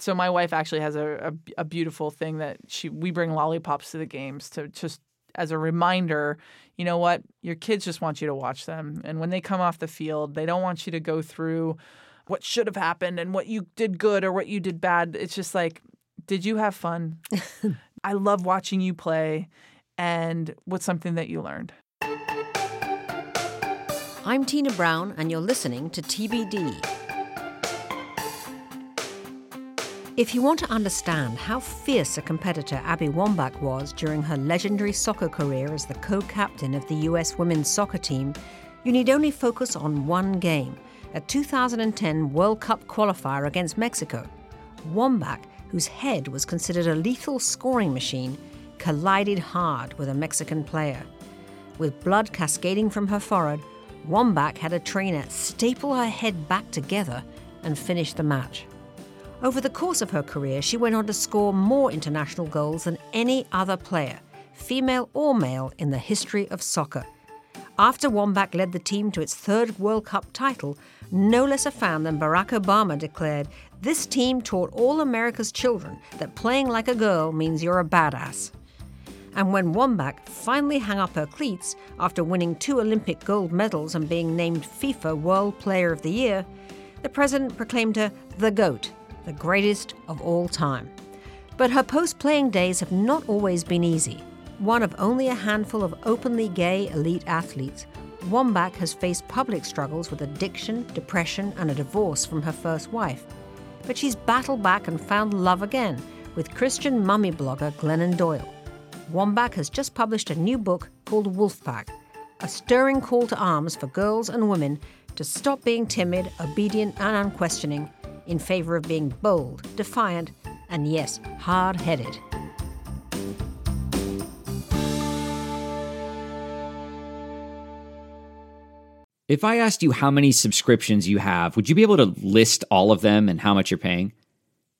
So my wife actually has a, a, a beautiful thing that she we bring lollipops to the games to just as a reminder, you know what? Your kids just want you to watch them. And when they come off the field, they don't want you to go through what should have happened and what you did good or what you did bad. It's just like, did you have fun? I love watching you play. And what's something that you learned? I'm Tina Brown, and you're listening to TBD. If you want to understand how fierce a competitor Abby Wambach was during her legendary soccer career as the co captain of the US women's soccer team, you need only focus on one game a 2010 World Cup qualifier against Mexico. Wambach, whose head was considered a lethal scoring machine, collided hard with a Mexican player. With blood cascading from her forehead, Wambach had a trainer staple her head back together and finish the match. Over the course of her career, she went on to score more international goals than any other player, female or male, in the history of soccer. After Wambach led the team to its third World Cup title, no less a fan than Barack Obama declared, This team taught all America's children that playing like a girl means you're a badass. And when Wambach finally hung up her cleats after winning two Olympic gold medals and being named FIFA World Player of the Year, the president proclaimed her the GOAT the greatest of all time. But her post playing days have not always been easy. One of only a handful of openly gay elite athletes, Wambach has faced public struggles with addiction, depression, and a divorce from her first wife. But she's battled back and found love again with Christian mummy blogger Glennon Doyle. Wambach has just published a new book called Wolfpack, a stirring call to arms for girls and women to stop being timid, obedient, and unquestioning in favor of being bold, defiant, and yes, hard headed. If I asked you how many subscriptions you have, would you be able to list all of them and how much you're paying?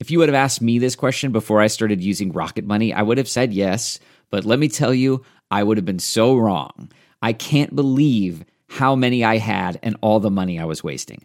If you would have asked me this question before I started using Rocket Money, I would have said yes. But let me tell you, I would have been so wrong. I can't believe how many I had and all the money I was wasting.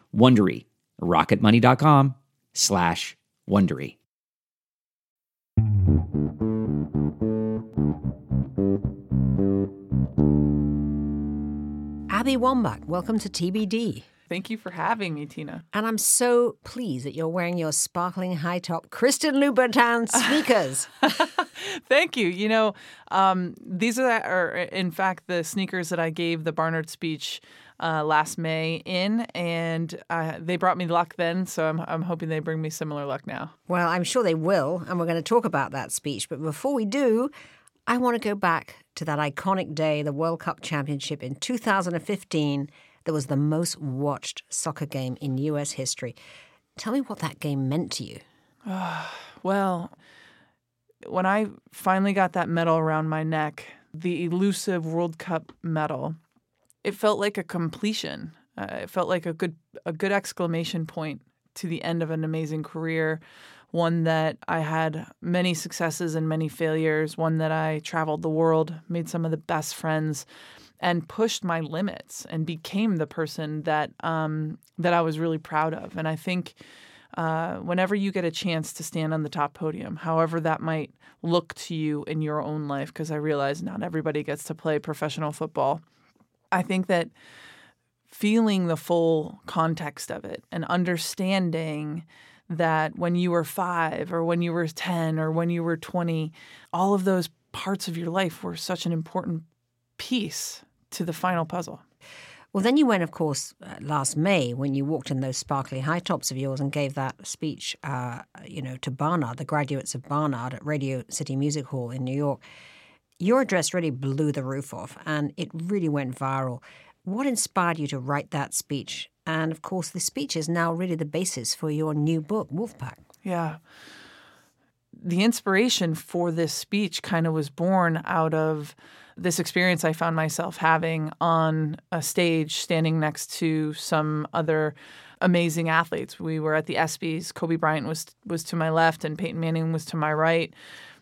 Wondery. rocketmoney.com slash Wondery. Abby Wambach, welcome to TBD. Thank you for having me, Tina. And I'm so pleased that you're wearing your sparkling high top Christian Louboutin sneakers. Thank you. You know, um, these are, are, in fact, the sneakers that I gave the Barnard speech uh, last May in, and uh, they brought me luck then. So I'm, I'm hoping they bring me similar luck now. Well, I'm sure they will. And we're going to talk about that speech. But before we do, I want to go back to that iconic day, the World Cup Championship in 2015 that was the most watched soccer game in US history. Tell me what that game meant to you. well, when I finally got that medal around my neck, the elusive World Cup medal, it felt like a completion. Uh, it felt like a good a good exclamation point to the end of an amazing career, one that I had many successes and many failures, one that I traveled the world, made some of the best friends, and pushed my limits and became the person that um, that I was really proud of. And I think uh, whenever you get a chance to stand on the top podium, however that might look to you in your own life, because I realize not everybody gets to play professional football. I think that feeling the full context of it and understanding that when you were five or when you were 10 or when you were 20, all of those parts of your life were such an important piece to the final puzzle. Well, then you went, of course, uh, last May when you walked in those sparkly high tops of yours and gave that speech, uh, you know, to Barnard, the graduates of Barnard at Radio City Music Hall in New York. Your address really blew the roof off and it really went viral. What inspired you to write that speech? And of course, the speech is now really the basis for your new book, Wolfpack. Yeah. The inspiration for this speech kind of was born out of this experience I found myself having on a stage standing next to some other amazing athletes. We were at the ESPYs. Kobe Bryant was was to my left and Peyton Manning was to my right.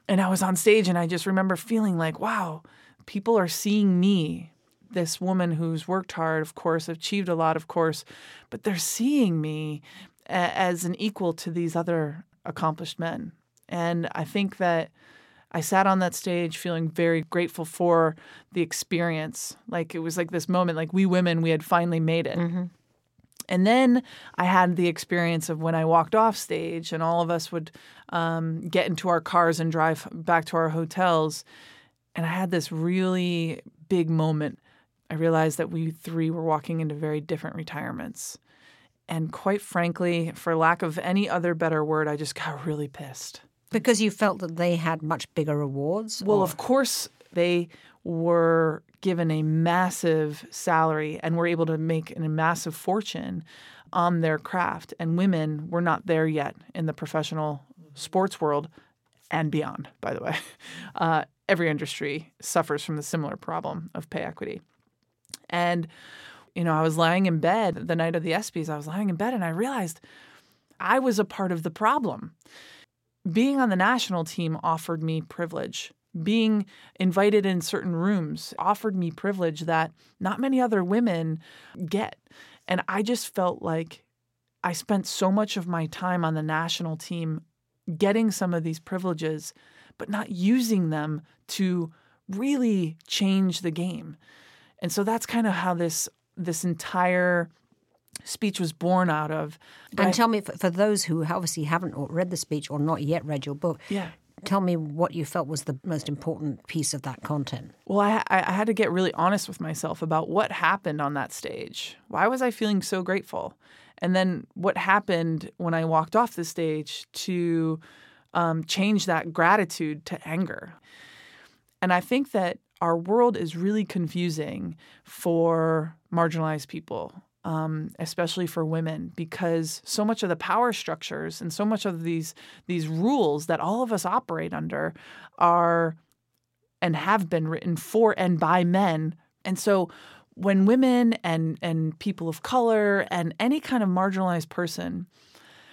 And I was on stage and I just remember feeling like, wow, people are seeing me, this woman who's worked hard, of course, achieved a lot, of course, but they're seeing me as an equal to these other accomplished men. And I think that I sat on that stage feeling very grateful for the experience. Like it was like this moment, like we women, we had finally made it. Mm-hmm. And then I had the experience of when I walked off stage, and all of us would um, get into our cars and drive back to our hotels. And I had this really big moment. I realized that we three were walking into very different retirements. And quite frankly, for lack of any other better word, I just got really pissed. Because you felt that they had much bigger rewards? Well, or? of course, they were given a massive salary and were able to make a massive fortune on their craft. And women were not there yet in the professional sports world and beyond, by the way. Uh, every industry suffers from the similar problem of pay equity. And, you know, I was lying in bed the night of the ESPYs, I was lying in bed and I realized I was a part of the problem being on the national team offered me privilege. Being invited in certain rooms offered me privilege that not many other women get. And I just felt like I spent so much of my time on the national team getting some of these privileges, but not using them to really change the game. And so that's kind of how this this entire speech was born out of. But and tell me, for, for, those who obviously haven't read the speech or not yet read your book, yeah. Tell me what you felt was the most important piece of that content. Well, I, I had to get really honest with myself about what happened on that stage. Why was I feeling so grateful? And then what happened when I walked off the stage to um, change that gratitude to anger. And I think that our world is really confusing for marginalized people um, especially for women, because so much of the power structures and so much of these these rules that all of us operate under are and have been written for and by men. And so when women and and people of color and any kind of marginalized person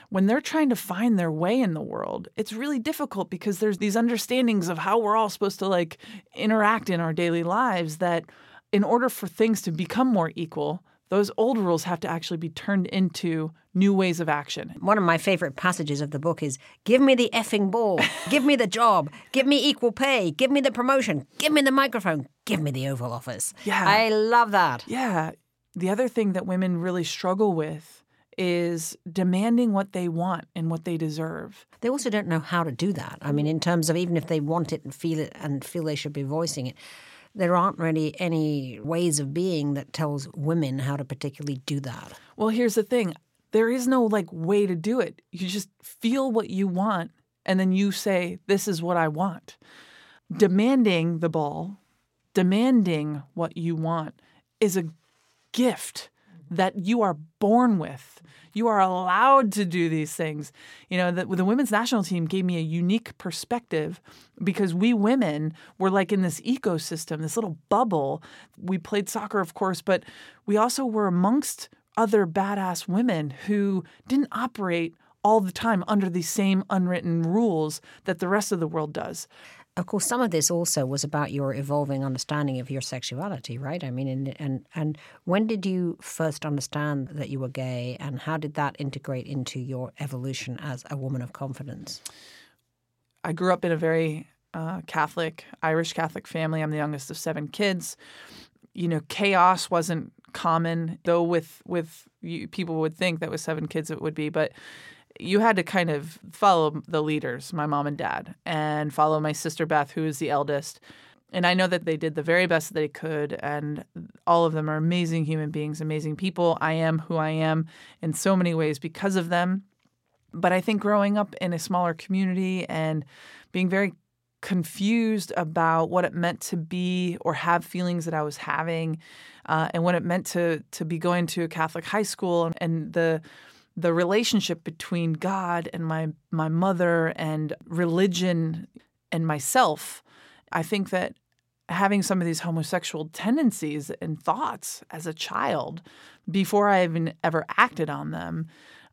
when they're trying to find their way in the world, it's really difficult because there's these understandings of how we're all supposed to like interact in our daily lives that in order for things to become more equal, those old rules have to actually be turned into new ways of action. One of my favorite passages of the book is Give me the effing ball, give me the job, give me equal pay, give me the promotion, give me the microphone, give me the Oval Office. Yeah. I love that. Yeah. The other thing that women really struggle with is demanding what they want and what they deserve. They also don't know how to do that. I mean, in terms of even if they want it and feel it and feel they should be voicing it, there aren't really any ways of being that tells women how to particularly do that. Well, here's the thing. There is no like way to do it. You just feel what you want and then you say this is what I want. Demanding the ball, demanding what you want is a gift that you are born with. You are allowed to do these things. You know, the, the women's national team gave me a unique perspective because we women were like in this ecosystem, this little bubble. We played soccer, of course, but we also were amongst other badass women who didn't operate all the time under these same unwritten rules that the rest of the world does of course, some of this also was about your evolving understanding of your sexuality, right? I mean, and, and and when did you first understand that you were gay, and how did that integrate into your evolution as a woman of confidence? I grew up in a very uh, Catholic, Irish Catholic family. I'm the youngest of seven kids. You know, chaos wasn't common, though. With with you, people would think that with seven kids it would be, but you had to kind of follow the leaders, my mom and dad, and follow my sister Beth, who is the eldest. And I know that they did the very best that they could, and all of them are amazing human beings, amazing people. I am who I am in so many ways because of them. But I think growing up in a smaller community and being very confused about what it meant to be or have feelings that I was having, uh, and what it meant to to be going to a Catholic high school and the the relationship between God and my my mother and religion and myself, I think that having some of these homosexual tendencies and thoughts as a child before I even ever acted on them,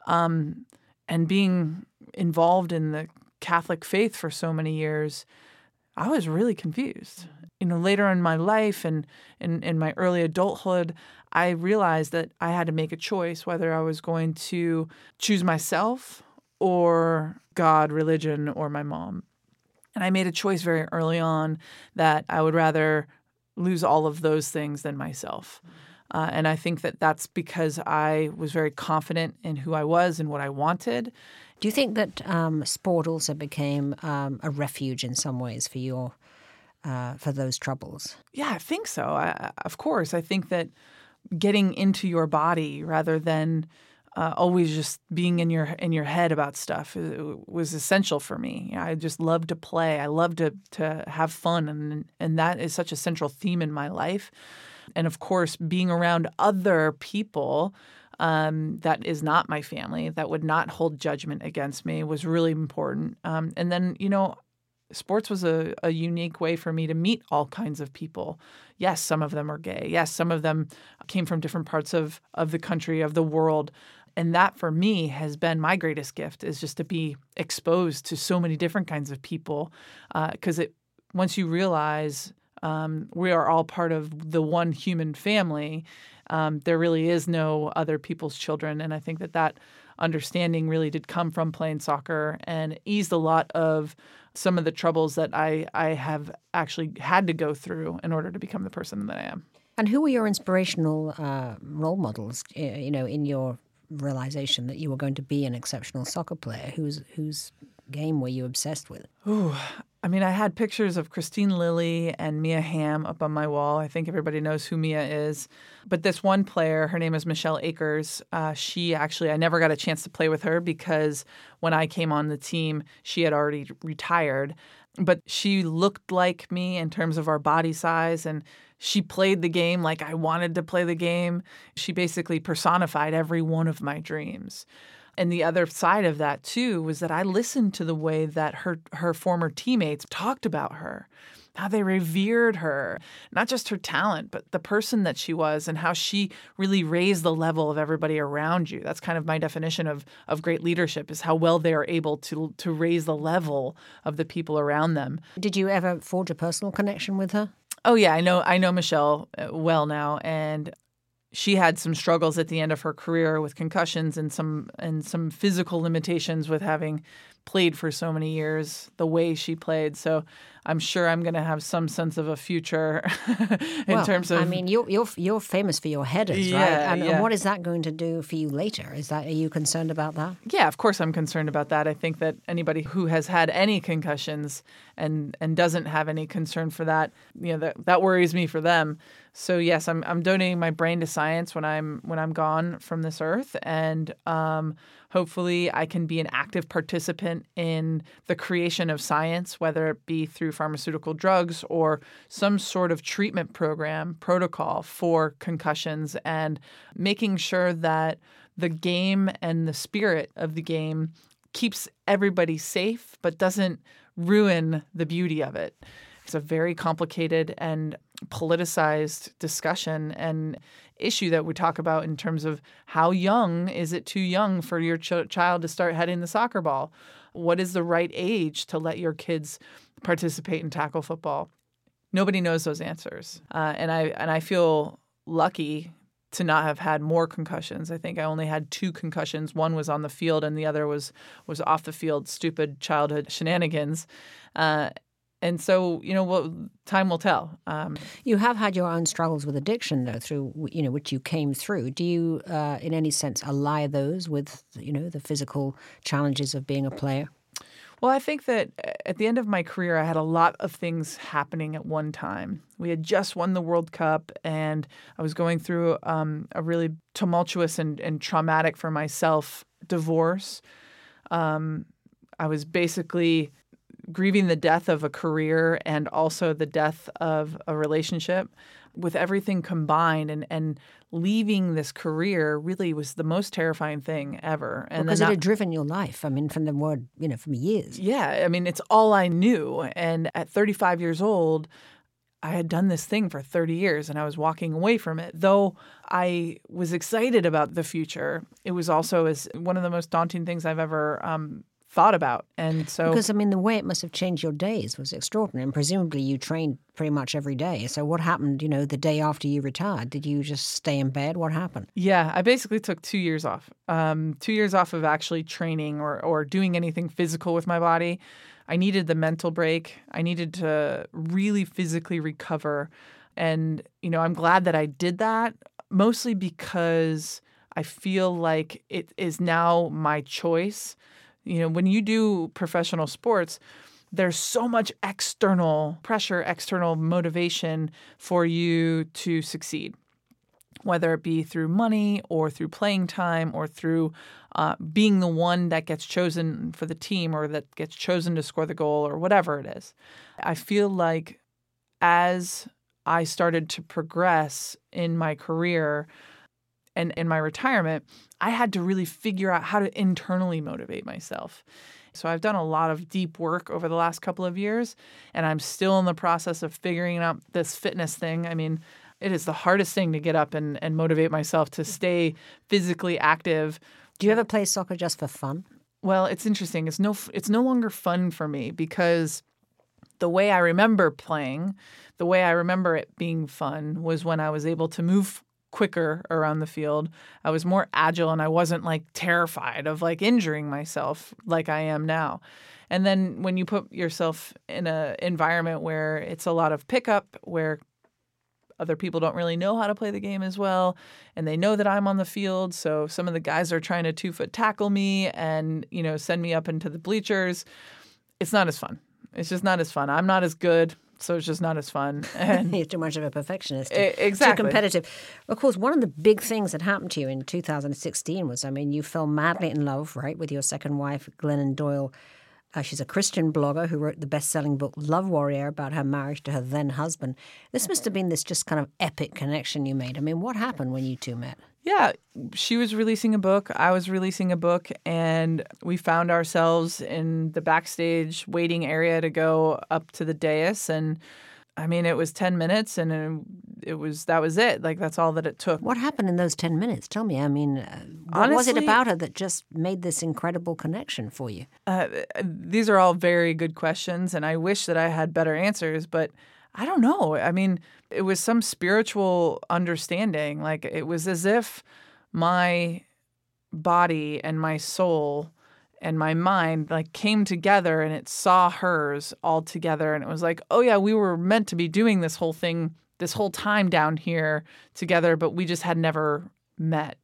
um, and being involved in the Catholic faith for so many years, I was really confused. You know, later in my life and in, in my early adulthood, I realized that I had to make a choice whether I was going to choose myself or God, religion, or my mom. And I made a choice very early on that I would rather lose all of those things than myself. Uh, and I think that that's because I was very confident in who I was and what I wanted. Do you think that um, sport also became um, a refuge in some ways for your uh, for those troubles? Yeah, I think so. I, of course, I think that getting into your body rather than uh, always just being in your in your head about stuff was essential for me. I just love to play. I love to to have fun, and and that is such a central theme in my life. And of course, being around other people um, that is not my family, that would not hold judgment against me, was really important. Um, and then, you know, sports was a, a unique way for me to meet all kinds of people. Yes, some of them are gay. Yes, some of them came from different parts of, of the country, of the world and that for me has been my greatest gift is just to be exposed to so many different kinds of people because uh, it once you realize um, we are all part of the one human family um, there really is no other people's children and i think that that understanding really did come from playing soccer and eased a lot of some of the troubles that I, I have actually had to go through in order to become the person that I am. And who were your inspirational uh, role models, you know, in your realization that you were going to be an exceptional soccer player? Whose whose game were you obsessed with? Ooh, I mean, I had pictures of Kristine Lilly and Mia Hamm up on my wall. I think everybody knows who Mia is. But this one player, her name is Michelle Akers. Uh, she actually, I never got a chance to play with her because when I came on the team, she had already retired. But she looked like me in terms of our body size and she played the game like I wanted to play the game. She basically personified every one of my dreams. And the other side of that too was that I listened to the way that her her former teammates talked about her, how they revered her, not just her talent, but the person that she was and how she really raised the level of everybody around you. That's kind of my definition of of great leadership is how well they are able to to raise the level of the people around them. Did you ever forge a personal connection with her? Oh yeah, I know I know Michelle uh, well now and she had some struggles at the end of her career with concussions and some and some physical limitations with having played for so many years the way she played. So I'm sure I'm going to have some sense of a future in well, terms of. I mean, you're you're you're famous for your headers, yeah, right? And, yeah. and, what is that going to do for you later? Is that are you concerned about that? Yeah, of course I'm concerned about that. I think that anybody who has had any concussions and and doesn't have any concern for that, you know, that that worries me for them. So yes, I'm I'm donating my brain to science when I'm when I'm gone from this earth, and um, hopefully I can be an active participant in the creation of science, whether it be through pharmaceutical drugs or some sort of treatment program protocol for concussions, and making sure that the game and the spirit of the game keeps everybody safe, but doesn't ruin the beauty of it. It's a very complicated and politicized discussion and issue that we talk about in terms of how young is it too young for your ch- child to start heading the soccer ball? What is the right age to let your kids participate in tackle football? Nobody knows those answers, uh, and I and I feel lucky to not have had more concussions. I think I only had two concussions. One was on the field, and the other was was off the field. Stupid childhood shenanigans. Uh, and so you know what time will tell um, you have had your own struggles with addiction though through you know which you came through do you uh, in any sense ally those with you know the physical challenges of being a player well, I think that uh, at the end of my career, I had a lot of things happening at one time. We had just won the World Cup, and I was going through um, a really tumultuous and, and, traumatic for myself divorce. Um, I was basically grieving the death of a career and also the death of a relationship with everything combined and, and leaving this career really was the most terrifying thing ever. And because it had driven your life. I mean, from the word, you know, from years. Yeah. I mean, it's all I knew. And at 35 years old, I had done this thing for 30 years and I was walking away from it. Though I was excited about the future, it was also as one of the most daunting things I've ever um, thought about. And so Because I mean the way it must have changed your days was extraordinary. And presumably you trained pretty much every day. So what happened, you know, the day after you retired? Did you just stay in bed? What happened? Yeah, I basically took two years off. Um, two years off of actually training or, or doing anything physical with my body. I needed the mental break. I needed to really physically recover. And, you know, I'm glad that I did that, mostly because I feel like it is now my choice you know, when you do professional sports, there's so much external pressure, external motivation for you to succeed, whether it be through money or through playing time or through uh, being the one that gets chosen for the team or that gets chosen to score the goal or whatever it is. I feel like as I started to progress in my career, and in my retirement, I had to really figure out how to internally motivate myself. So I've done a lot of deep work over the last couple of years, and I'm still in the process of figuring out this fitness thing. I mean, it is the hardest thing to get up and, and motivate myself to stay physically active. Do you ever play soccer just for fun? Well, it's interesting. It's no it's no longer fun for me because the way I remember playing, the way I remember it being fun was when I was able to move quicker around the field. I was more agile and I wasn't like terrified of like injuring myself like I am now. And then when you put yourself in an environment where it's a lot of pickup, where other people don't really know how to play the game as well, and they know that I'm on the field, so some of the guys are trying to two foot tackle me and you know send me up into the bleachers. It's not as fun. It's just not as fun. I'm not as good so it's just not as fun. And You're too much of a perfectionist. exactly. Too competitive. Of course, one of the big things that happened to you in 2016 was, I mean, you fell madly in love, right, with your second wife, Glennon Doyle. Uh, she's a Christian blogger who wrote the best-selling book Love Warrior about her marriage to her then husband. This must have been this just kind of epic connection you made. I mean, what happened when you two met? Yeah, she was releasing a book, I was releasing a book, and we found ourselves in the backstage waiting area to go up to the dais and I mean, it was 10 minutes and it was that was it. Like that's all that it took. What happened in those 10 minutes? Tell me. I mean, uh, what Honestly, was it about her that just made this incredible connection for you? Uh, these are all very good questions and I wish that I had better answers, but I don't know. I mean, it was some spiritual understanding. Like it was as if my body and my soul and my mind like came together and it saw hers all together and it was like, "Oh yeah, we were meant to be doing this whole thing this whole time down here together, but we just had never met."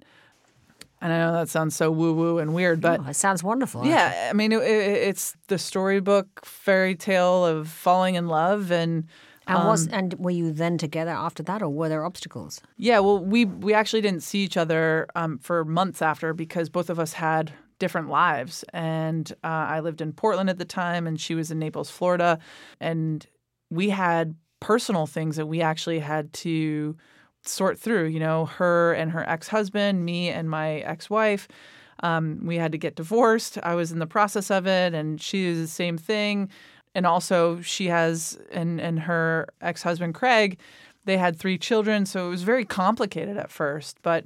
And I know that sounds so woo woo and weird, but oh, it sounds wonderful. Yeah. I mean, it, it, it's the storybook fairy tale of falling in love and and um, was and were you then together after that, or were there obstacles? Yeah, well, we we actually didn't see each other um, for months after because both of us had different lives, and uh, I lived in Portland at the time, and she was in Naples, Florida, and we had personal things that we actually had to sort through. You know, her and her ex husband, me and my ex wife. Um, we had to get divorced. I was in the process of it, and she is the same thing and also she has and and her ex-husband Craig, they had three children, so it was very complicated at first, but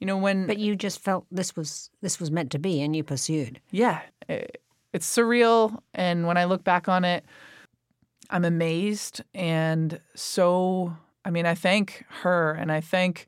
you know when But you just felt this was this was meant to be and you pursued. Yeah. It, it's surreal and when I look back on it, I'm amazed and so I mean, I thank her and I thank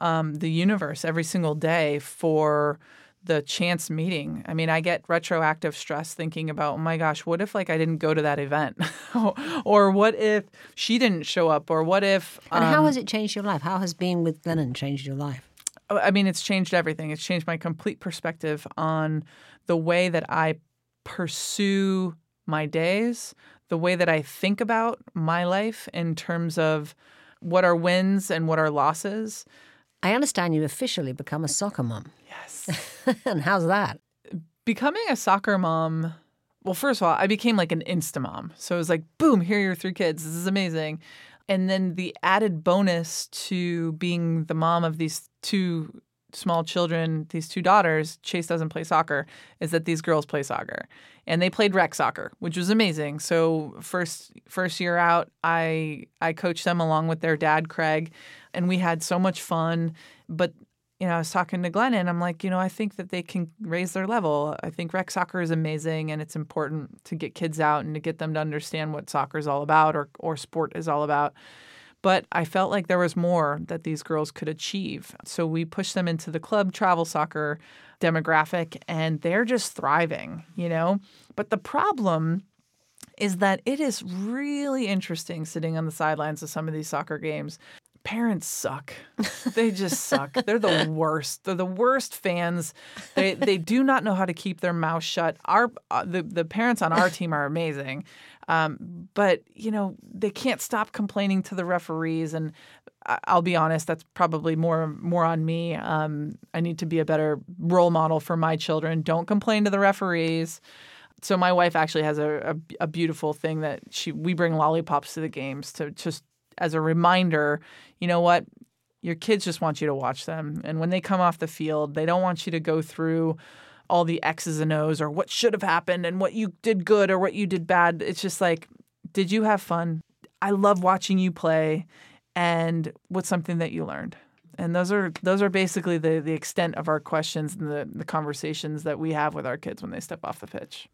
um, the universe every single day for the chance meeting. I mean, I get retroactive stress thinking about, oh my gosh, what if like I didn't go to that event, or what if she didn't show up, or what if? Um, and how um, has it changed your life? How has being with Glennon changed your life? Oh, I mean, it's changed everything. It's changed my complete perspective on the way that I pursue my days, the way that I think about my life in terms of what are wins and what are losses. I understand you officially become a soccer mom. Yes. and how's that? Becoming a soccer mom well, first of all, I became like an insta mom. So it was like, boom, here are your three kids. This is amazing. And then the added bonus to being the mom of these two small children, these two daughters, Chase doesn't play soccer, is that these girls play soccer. And they played rec soccer, which was amazing. So first first year out, I I coached them along with their dad, Craig, and we had so much fun. But you know, I was talking to Glenn and I'm like, you know, I think that they can raise their level. I think rec soccer is amazing and it's important to get kids out and to get them to understand what soccer is all about or or sport is all about. But I felt like there was more that these girls could achieve. So we pushed them into the club travel soccer demographic and they're just thriving, you know? But the problem is that it is really interesting sitting on the sidelines of some of these soccer games. Parents suck. They just suck. They're the worst. They're the worst fans. They they do not know how to keep their mouth shut. Our uh, the the parents on our team are amazing. Um, but you know they can't stop complaining to the referees, and I'll be honest, that's probably more more on me. Um, I need to be a better role model for my children. Don't complain to the referees. So my wife actually has a, a, a beautiful thing that she we bring lollipops to the games to just as a reminder. You know what? Your kids just want you to watch them, and when they come off the field, they don't want you to go through all the X's and O's or what should have happened and what you did good or what you did bad. It's just like, did you have fun? I love watching you play and what's something that you learned? And those are those are basically the the extent of our questions and the, the conversations that we have with our kids when they step off the pitch.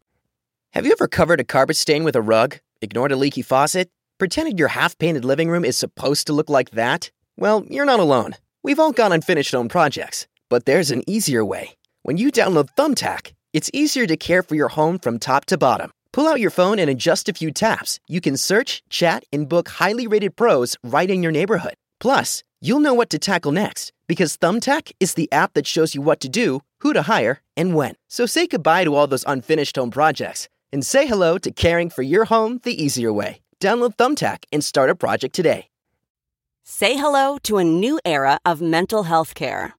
Have you ever covered a carpet stain with a rug, ignored a leaky faucet, pretended your half painted living room is supposed to look like that? Well, you're not alone. We've all got unfinished home projects, but there's an easier way. When you download Thumbtack, it's easier to care for your home from top to bottom. Pull out your phone and in just a few taps, you can search, chat, and book highly rated pros right in your neighborhood. Plus, you'll know what to tackle next because Thumbtack is the app that shows you what to do, who to hire, and when. So say goodbye to all those unfinished home projects and say hello to caring for your home the easier way. Download Thumbtack and start a project today. Say hello to a new era of mental health care.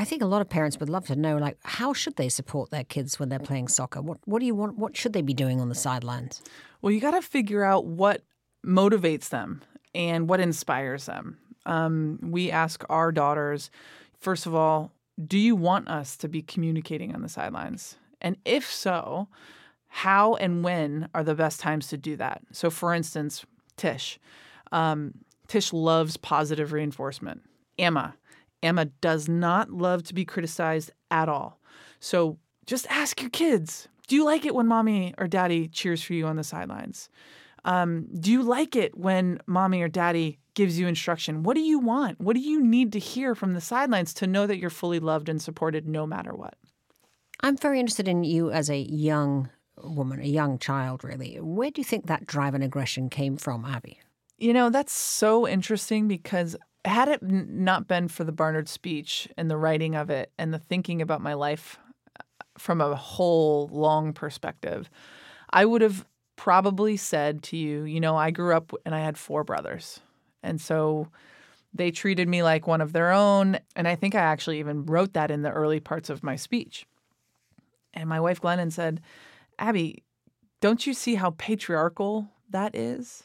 I think a lot of parents would love to know, like, how should they support their kids when they're playing soccer? What What do you want? What should they be doing on the sidelines? Well, you got to figure out what motivates them and what inspires them. Um, we ask our daughters, first of all, do you want us to be communicating on the sidelines? And if so, how and when are the best times to do that? So, for instance, Tish. Um, Tish loves positive reinforcement. Amma, Amma does not love to be criticized at all. So just ask your kids do you like it when mommy or daddy cheers for you on the sidelines? Um, do you like it when mommy or daddy gives you instruction? What do you want? What do you need to hear from the sidelines to know that you're fully loved and supported no matter what? I'm very interested in you as a young woman, a young child, really. Where do you think that drive and aggression came from, Abby? You know, that's so interesting because had it not been for the Barnard speech and the writing of it and the thinking about my life uh, from a whole long perspective, I would have probably said to you, you know, I grew up and I had four brothers. And so they treated me like one of their own. And I think I actually even wrote that in the early parts of my speech. And my wife Glennon said, Abby, don't you see how patriarchal that is?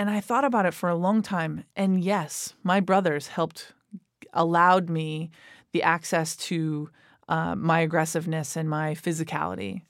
And I thought about it for a long time. And yes, my brothers helped, allowed me the access to uh, my aggressiveness and my physicality.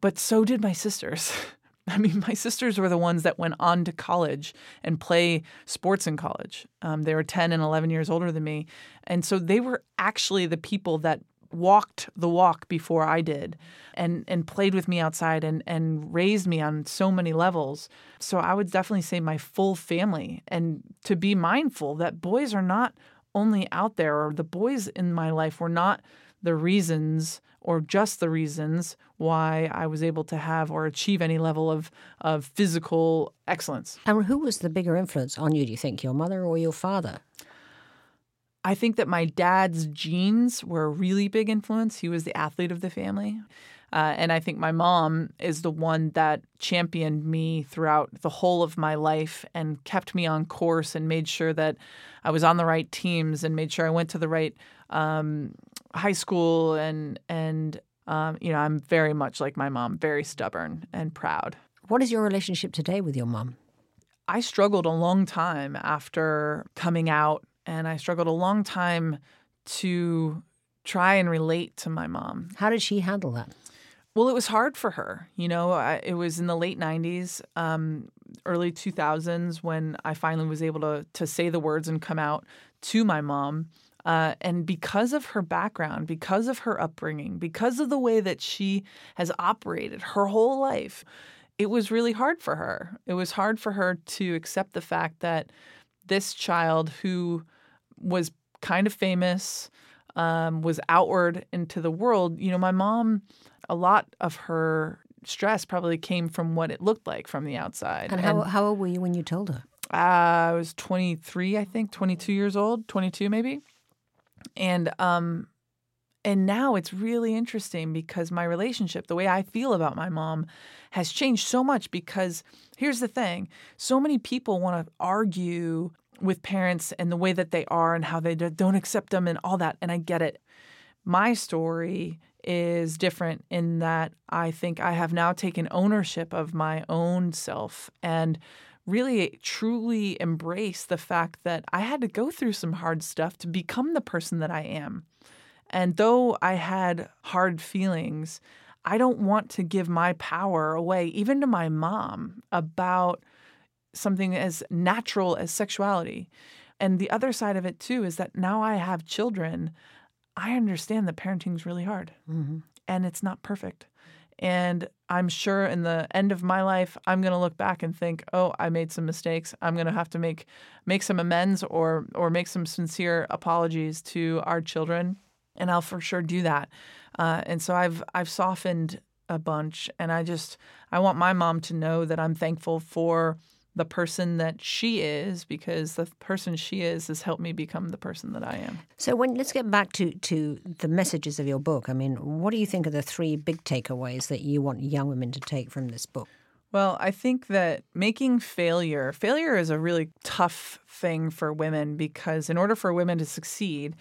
But so did my sisters. I mean, my sisters were the ones that went on to college and play sports in college. Um, they were 10 and 11 years older than me. And so they were actually the people that walked the walk before I did and, and played with me outside and, and raised me on so many levels. So I would definitely say my full family and to be mindful that boys are not only out there or the boys in my life were not the reasons or just the reasons why I was able to have or achieve any level of, of physical excellence. And who was the bigger influence on you, do you think, your mother or your father? I think that my dad's genes were a really big influence. He was the athlete of the family. Uh, and I think my mom is the one that championed me throughout the whole of my life and kept me on course and made sure that I was on the right teams and made sure I went to the right um, high school and and um, you know I'm very much like my mom, very stubborn and proud. What is your relationship today with your mom? I struggled a long time after coming out, and I struggled a long time to try and relate to my mom. How did she handle that? Well, it was hard for her. You know, I, it was in the late 90s, um, early 2000s when I finally was able to, to say the words and come out to my mom. Uh, and because of her background, because of her upbringing, because of the way that she has operated her whole life, it was really hard for her. It was hard for her to accept the fact that this child who was kind of famous, um, was outward into the world, you know, my mom, a lot of her stress probably came from what it looked like from the outside. And how, how old were you when you told her? Uh, I was 23, I think, 22 years old, 22 maybe and um and now it's really interesting because my relationship the way i feel about my mom has changed so much because here's the thing so many people want to argue with parents and the way that they are and how they don't accept them and all that and i get it my story is different in that i think i have now taken ownership of my own self and really truly embrace the fact that I had to go through some hard stuff to become the person that I am. And though I had hard feelings, I don't want to give my power away, even to my mom, about something as natural as sexuality. And the other side of it, too, is that now I have children. I understand that parenting is really hard mm-hmm. and it's not perfect. And I'm sure in the end of my life, I'm going to look back and think, "Oh, I made some mistakes. I'm going to have to make make some amends or or make some sincere apologies to our children." And I'll for sure do that. Uh, and so I've I've softened a bunch, and I just I want my mom to know that I'm thankful for the person that she is because the person she is has helped me become the person that I am. So when let's get back to to the messages of your book. I mean, what do you think are the three big takeaways that you want young women to take from this book? Well, I think that making failure, failure is a really tough thing for women because in order for women to succeed,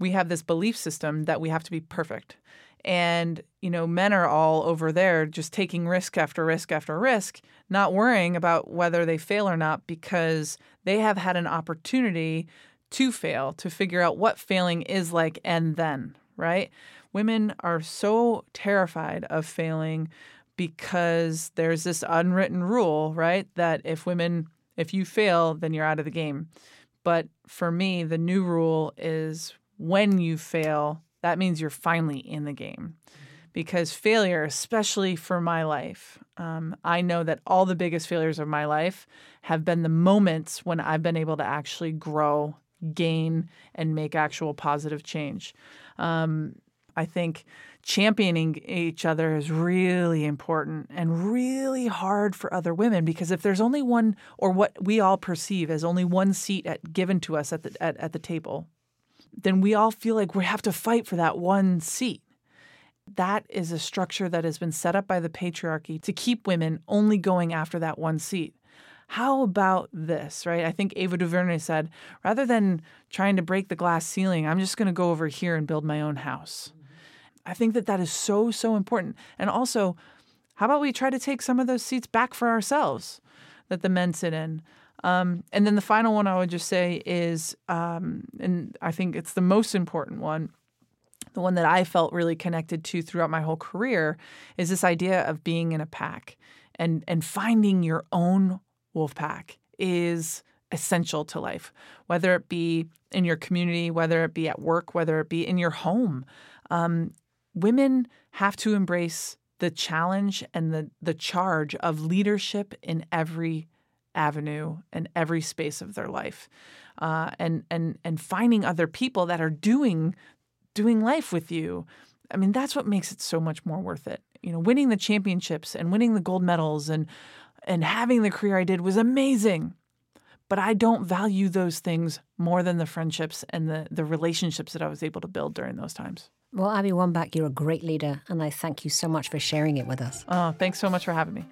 we have this belief system that we have to be perfect. And, you know, men are all over there just taking risk after risk after risk, not worrying about whether they fail or not because they have had an opportunity to fail, to figure out what failing is like and then, right? Women are so terrified of failing because there's this unwritten rule, right? That if women, if you fail, then you're out of the game. But for me, the new rule is when you fail, that means you're finally in the game. Because failure, especially for my life, um, I know that all the biggest failures of my life have been the moments when I've been able to actually grow, gain, and make actual positive change. Um, I think championing each other is really important and really hard for other women because if there's only one, or what we all perceive as only one seat at, given to us at the at, at the table, then we all feel like we have to fight for that one seat. That is a structure that has been set up by the patriarchy to keep women only going after that one seat. How about this, right? I think Ava DuVernay said, rather than trying to break the glass ceiling, I'm just going to go over here and build my own house. Mm-hmm. I think that that is so, so important. And also, how about we try to take some of those seats back for ourselves that the men sit in? Um, and then the final one I would just say is, um, and I think it's the most important one, the one that I felt really connected to throughout my whole career, is this idea of being in a pack. and and finding your own wolf pack is essential to life, whether it be in your community, whether it be at work, whether it be in your home. Um, women have to embrace the challenge and the the charge of leadership in every avenue and every space of their life, uh, and and and finding other people that are doing doing life with you. I mean, that's what makes it so much more worth it. You know, winning the championships and winning the gold medals and and having the career I did was amazing. But I don't value those things more than the friendships and the, the relationships that I was able to build during those times. Well, Abby Wambach, you're a great leader, and I thank you so much for sharing it with us. Oh, thanks so much for having me.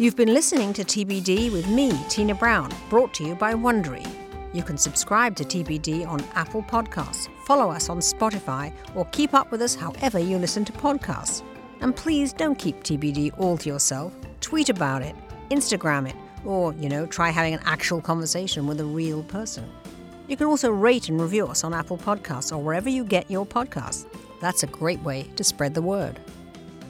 You've been listening to TBD with me, Tina Brown, brought to you by Wondery. You can subscribe to TBD on Apple Podcasts, follow us on Spotify, or keep up with us however you listen to podcasts. And please don't keep TBD all to yourself. Tweet about it, Instagram it, or, you know, try having an actual conversation with a real person. You can also rate and review us on Apple Podcasts or wherever you get your podcasts. That's a great way to spread the word.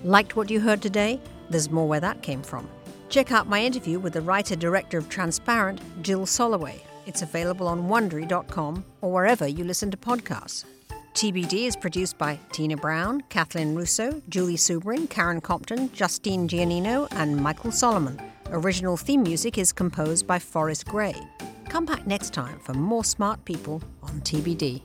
Liked what you heard today? There's more where that came from. Check out my interview with the writer director of Transparent, Jill Soloway. It's available on Wondery.com or wherever you listen to podcasts. TBD is produced by Tina Brown, Kathleen Russo, Julie Subrin, Karen Compton, Justine Giannino, and Michael Solomon. Original theme music is composed by Forrest Gray. Come back next time for more smart people on TBD.